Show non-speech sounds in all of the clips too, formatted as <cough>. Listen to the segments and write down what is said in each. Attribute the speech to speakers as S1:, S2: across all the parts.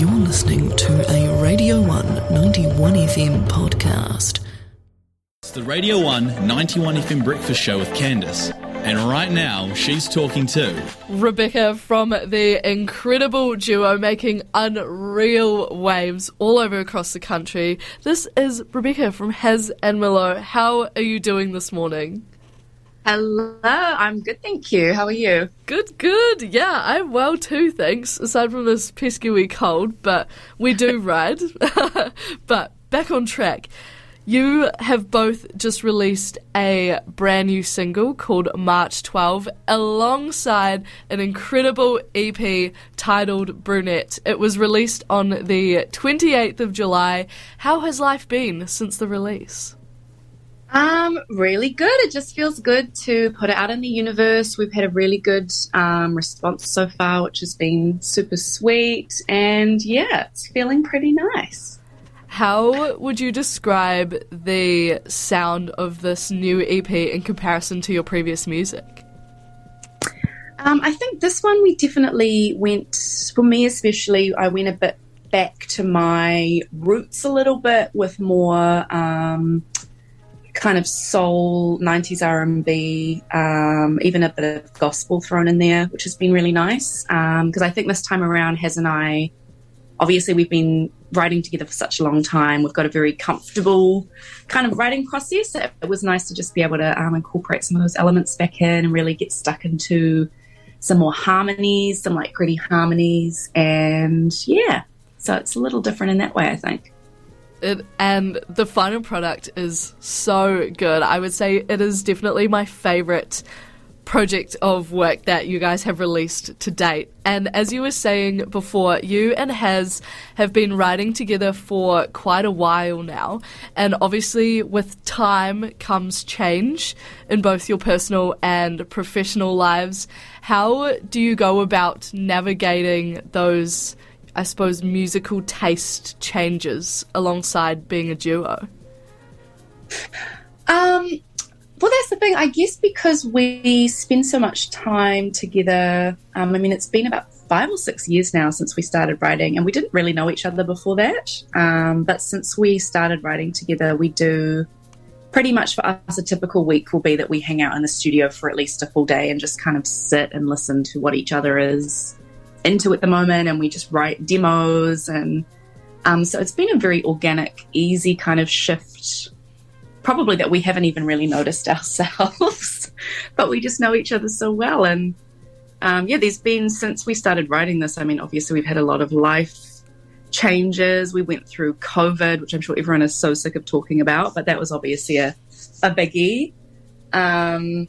S1: You're listening to a Radio 1 91 FM podcast.
S2: It's the Radio 1 91 FM Breakfast Show with Candice. And right now, she's talking to
S3: Rebecca from the incredible duo making unreal waves all over across the country. This is Rebecca from Haz and Miloux. How are you doing this morning?
S4: Hello, I'm good, thank you. How are you?
S3: Good, good. Yeah, I'm well too, thanks. Aside from this pesky wee cold, but we do <laughs> ride. <laughs> but back on track. You have both just released a brand new single called March 12 alongside an incredible EP titled Brunette. It was released on the 28th of July. How has life been since the release?
S4: Um, really good. It just feels good to put it out in the universe. We've had a really good um, response so far, which has been super sweet. And yeah, it's feeling pretty nice.
S3: How would you describe the sound of this new EP in comparison to your previous music?
S4: Um, I think this one we definitely went, for me especially, I went a bit back to my roots a little bit with more um, kind of soul, 90s R&B, um, even a bit of gospel thrown in there, which has been really nice. Because um, I think this time around, Haz and I, obviously we've been writing together for such a long time. We've got a very comfortable kind of writing process. It, it was nice to just be able to um, incorporate some of those elements back in and really get stuck into some more harmonies, some like gritty harmonies. And yeah, so it's a little different in that way, I think.
S3: It, and the final product is so good. I would say it is definitely my favorite project of work that you guys have released to date. And as you were saying before, you and Haz have been writing together for quite a while now. And obviously, with time comes change in both your personal and professional lives. How do you go about navigating those? I suppose, musical taste changes alongside being a duo?
S4: Um, well, that's the thing. I guess because we spend so much time together. Um, I mean, it's been about five or six years now since we started writing, and we didn't really know each other before that. Um, but since we started writing together, we do pretty much for us a typical week will be that we hang out in the studio for at least a full day and just kind of sit and listen to what each other is into at the moment and we just write demos and um, so it's been a very organic easy kind of shift probably that we haven't even really noticed <laughs> ourselves but we just know each other so well. And um, yeah there's been since we started writing this i mean obviously we've had a lot of life changes. We went through covid which i'm sure everyone is so sick of talking about but that was obviously a, a biggie. Um,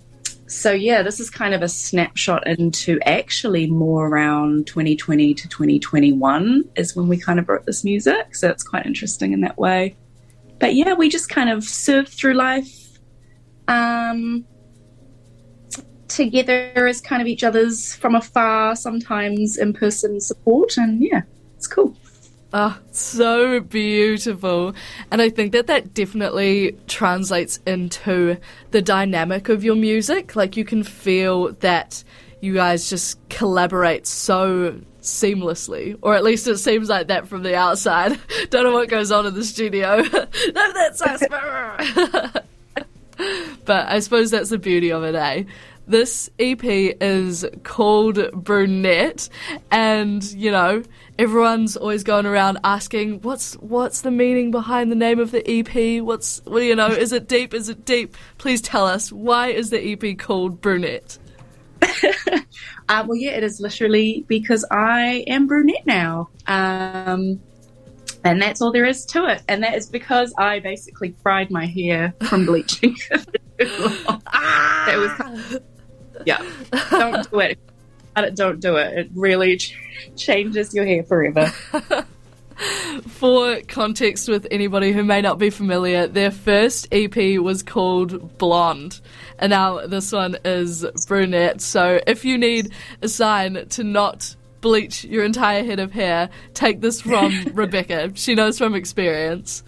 S4: so yeah, this is kind of a snapshot into actually more around 2020 to 2021 is when we kind of wrote this music. So it's quite interesting in that way. But yeah, we just kind of serve through life um, together as kind of each other's from afar, sometimes in person support. And yeah, it's cool.
S3: Oh, so beautiful. And I think that that definitely translates into the dynamic of your music. Like you can feel that you guys just collaborate so seamlessly, or at least it seems like that from the outside. <laughs> Don't know what goes on in the studio. no, that's us. but I suppose that's the beauty of it, eh? This EP is called Brunette, and you know everyone's always going around asking what's what's the meaning behind the name of the EP. What's well, you know, is it deep? Is it deep? Please tell us why is the EP called Brunette? <laughs>
S4: uh, well, yeah, it is literally because I am brunette now. Um, and that's all there is to it. And that is because I basically fried my hair from bleaching. <laughs> <laughs> ah! That was yeah. Don't do it. Don't do it. It really ch- changes your hair forever. <laughs>
S3: For context, with anybody who may not be familiar, their first EP was called Blonde, and now this one is Brunette. So, if you need a sign to not bleach your entire head of hair, take this from <laughs> Rebecca. She knows from experience.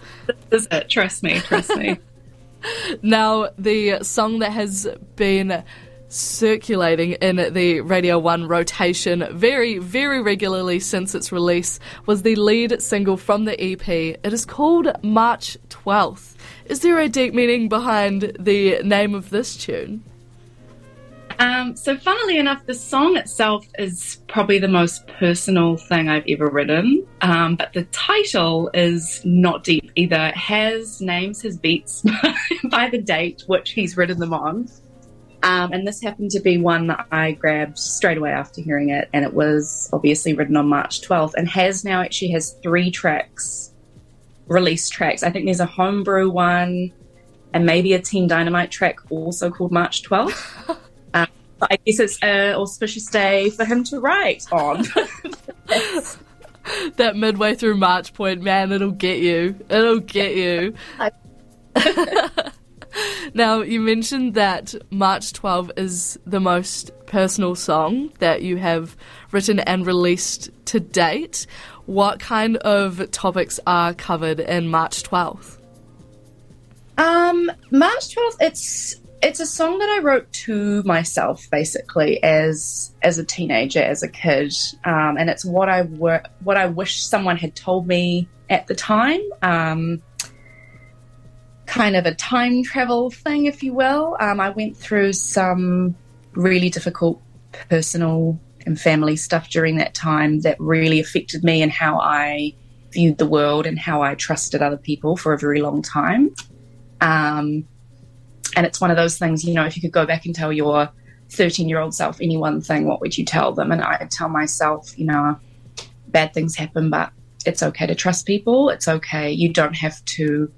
S4: This is it. Trust me. Trust me. <laughs>
S3: now, the song that has been circulating in the Radio 1 rotation very, very regularly since its release was the lead single from the EP. It is called March 12th. Is there a deep meaning behind the name of this tune?
S4: Um, so, funnily enough, the song itself is probably the most personal thing I've ever written. Um, but the title is not deep either. It has names his beats <laughs> by the date which he's written them on. Um, and this happened to be one that I grabbed straight away after hearing it, and it was obviously written on March 12th, and has now actually has three tracks, release tracks. I think there's a homebrew one, and maybe a Team Dynamite track also called March 12th. <laughs> um, I guess it's an auspicious day for him to write on. <laughs> <laughs>
S3: that midway through March point, man, it'll get you. It'll get you. Now, you mentioned that March 12 is the most personal song that you have written and released to date. What kind of topics are covered in March 12th?
S4: Um, March 12th, it's it's a song that I wrote to myself basically as as a teenager, as a kid, um, and it's what I were what I wish someone had told me at the time. Um, kind of a time travel thing, if you will. Um, I went through some really difficult personal and family stuff during that time that really affected me and how I viewed the world and how I trusted other people for a very long time. Um, and it's one of those things, you know, if you could go back and tell your 13 year old self any one thing, what would you tell them? And I tell myself, you know, bad things happen, but it's okay to trust people. It's okay. You don't have to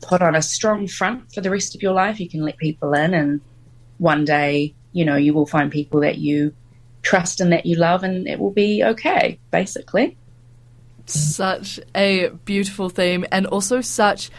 S4: put on a strong front for the rest of your life. You can let people in, and one day, you know, you will find people that you trust and that you love, and it will be okay, basically.
S3: Such a beautiful theme, and also such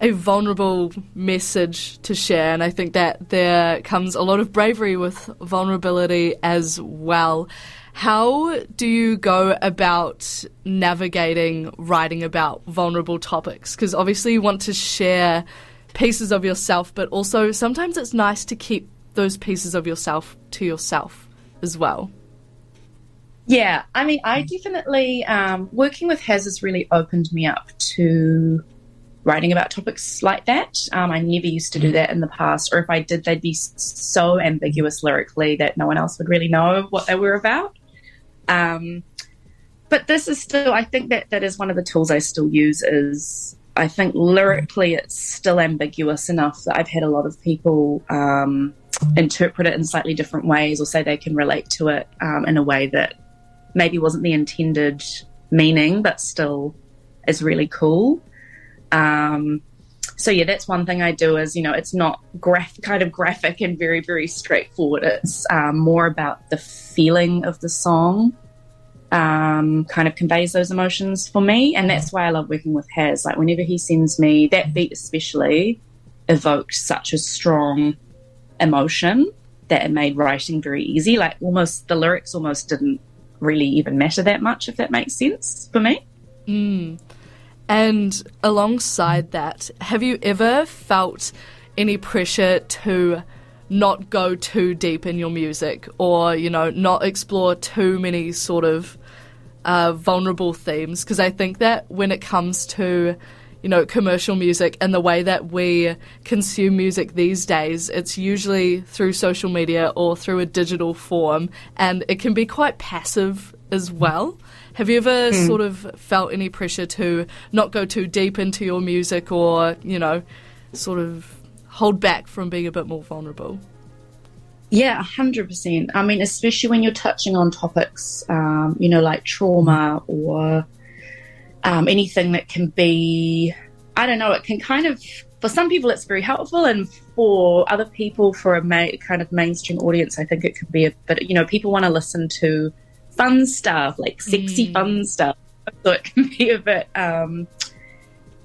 S3: a vulnerable message to share. And I think that there comes a lot of bravery with vulnerability as well. How do you go about navigating writing about vulnerable topics? Because obviously you want to share pieces of yourself, but also sometimes it's nice to keep those pieces of yourself to yourself as well.
S4: Yeah, I mean, I definitely, um, working with Haz has really opened me up to writing about topics like that. Um, I never used to do that in the past, or if I did, they'd be so ambiguous lyrically that no one else would really know what they were about. Um, but this is still, I think that that is one of the tools I still use. Is I think lyrically it's still ambiguous enough that I've had a lot of people um, interpret it in slightly different ways, or say they can relate to it um, in a way that maybe wasn't the intended meaning, but still is really cool. Um, so yeah, that's one thing I do is, you know, it's not graph kind of graphic and very, very straightforward. It's um, more about the feeling of the song, um, kind of conveys those emotions for me. And that's why I love working with Haz. Like whenever he sends me that beat especially evoked such a strong emotion that it made writing very easy. Like almost the lyrics almost didn't really even matter that much, if that makes sense for me.
S3: Mm. And alongside that, have you ever felt any pressure to not go too deep in your music or, you know, not explore too many sort of uh, vulnerable themes? Because I think that when it comes to, you know, commercial music and the way that we consume music these days, it's usually through social media or through a digital form, and it can be quite passive as well. Have you ever mm. sort of felt any pressure to not go too deep into your music or, you know, sort of hold back from being a bit more vulnerable?
S4: Yeah, 100%. I mean, especially when you're touching on topics, um, you know, like trauma or um, anything that can be, I don't know, it can kind of, for some people, it's very helpful. And for other people, for a ma- kind of mainstream audience, I think it could be a bit, you know, people want to listen to fun stuff, like sexy mm. fun stuff. So it <laughs> can be a bit, um,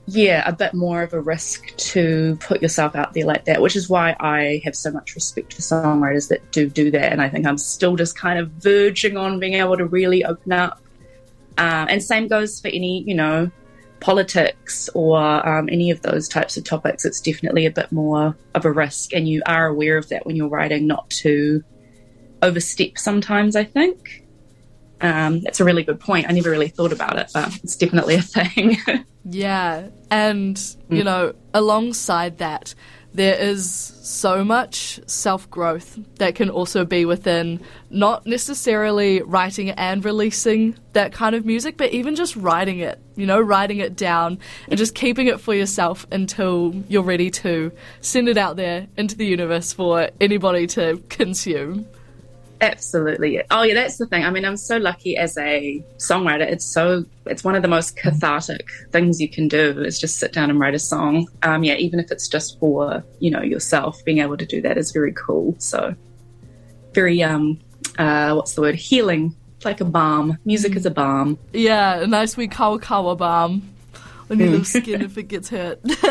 S4: yeah, a bit more of a risk to put yourself out there like that, which is why I have so much respect for songwriters that do do that. And I think I'm still just kind of verging on being able to really open up. Um, and same goes for any, you know, politics or um, any of those types of topics, it's definitely a bit more of a risk. And you are aware of that when you're writing, not to overstep sometimes, I think. Um, that's a really good point. I never really thought about it, but it's definitely a thing. <laughs>
S3: yeah. And, you know, alongside that, there is so much self growth that can also be within not necessarily writing and releasing that kind of music, but even just writing it, you know, writing it down and just keeping it for yourself until you're ready to send it out there into the universe for anybody to consume.
S4: Absolutely. Oh yeah, that's the thing. I mean, I'm so lucky as a songwriter. It's so it's one of the most cathartic things you can do is just sit down and write a song. Um, yeah, even if it's just for you know yourself, being able to do that is very cool. So very um, uh, what's the word? Healing, like a balm. Music is a balm.
S3: Yeah, a nice wee kawa kawa balm on your little skin if it gets hurt. <laughs>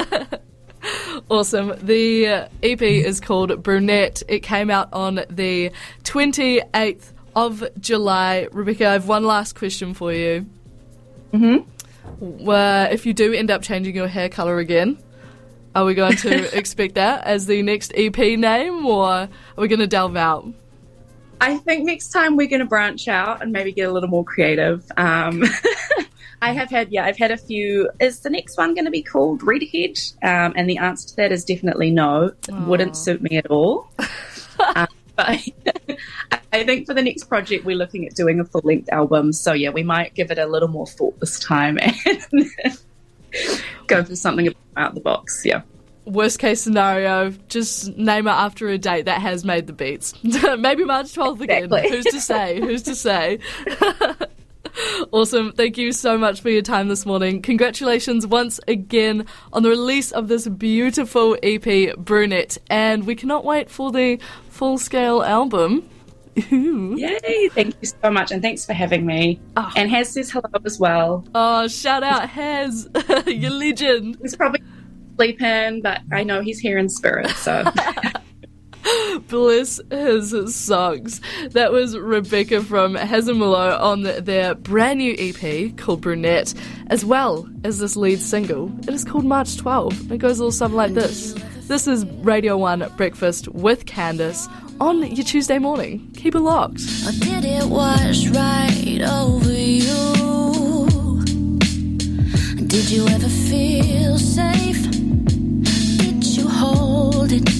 S3: Awesome. The EP is called Brunette. It came out on the 28th of July. Rebecca, I have one last question for you.
S4: Mm-hmm.
S3: Uh, if you do end up changing your hair colour again, are we going to <laughs> expect that as the next EP name or are we going to delve out?
S4: I think next time we're going to branch out and maybe get a little more creative. Um, <laughs> I have had, yeah, I've had a few. Is the next one going to be called Redhead? Um, and the answer to that is definitely no. It wouldn't suit me at all. <laughs> um, but I, <laughs> I think for the next project, we're looking at doing a full length album. So yeah, we might give it a little more thought this time <laughs> and go for something out of the box. Yeah.
S3: Worst case scenario, just name it after a date that has made the beats. Maybe March 12th again.
S4: Exactly.
S3: Who's to say? Who's to say? <laughs> Awesome. Thank you so much for your time this morning. Congratulations once again on the release of this beautiful EP, Brunette. And we cannot wait for the full scale album.
S4: Yay! Thank you so much, and thanks for having me.
S3: Oh.
S4: And Haz says hello as well.
S3: Oh, shout out, Haz. <laughs> You're legend.
S4: He's probably sleeping, but I know he's here in spirit. So <laughs> <laughs>
S3: Bless his socks. That was Rebecca from Haz & Miloux on their brand new EP called Brunette, as well as this lead single. It is called March 12. It goes a little something like this. This is Radio 1 Breakfast with Candice on your Tuesday morning. Keep it locked.
S5: Or did it wash right over you? Did you ever feel safe? Did you hold it?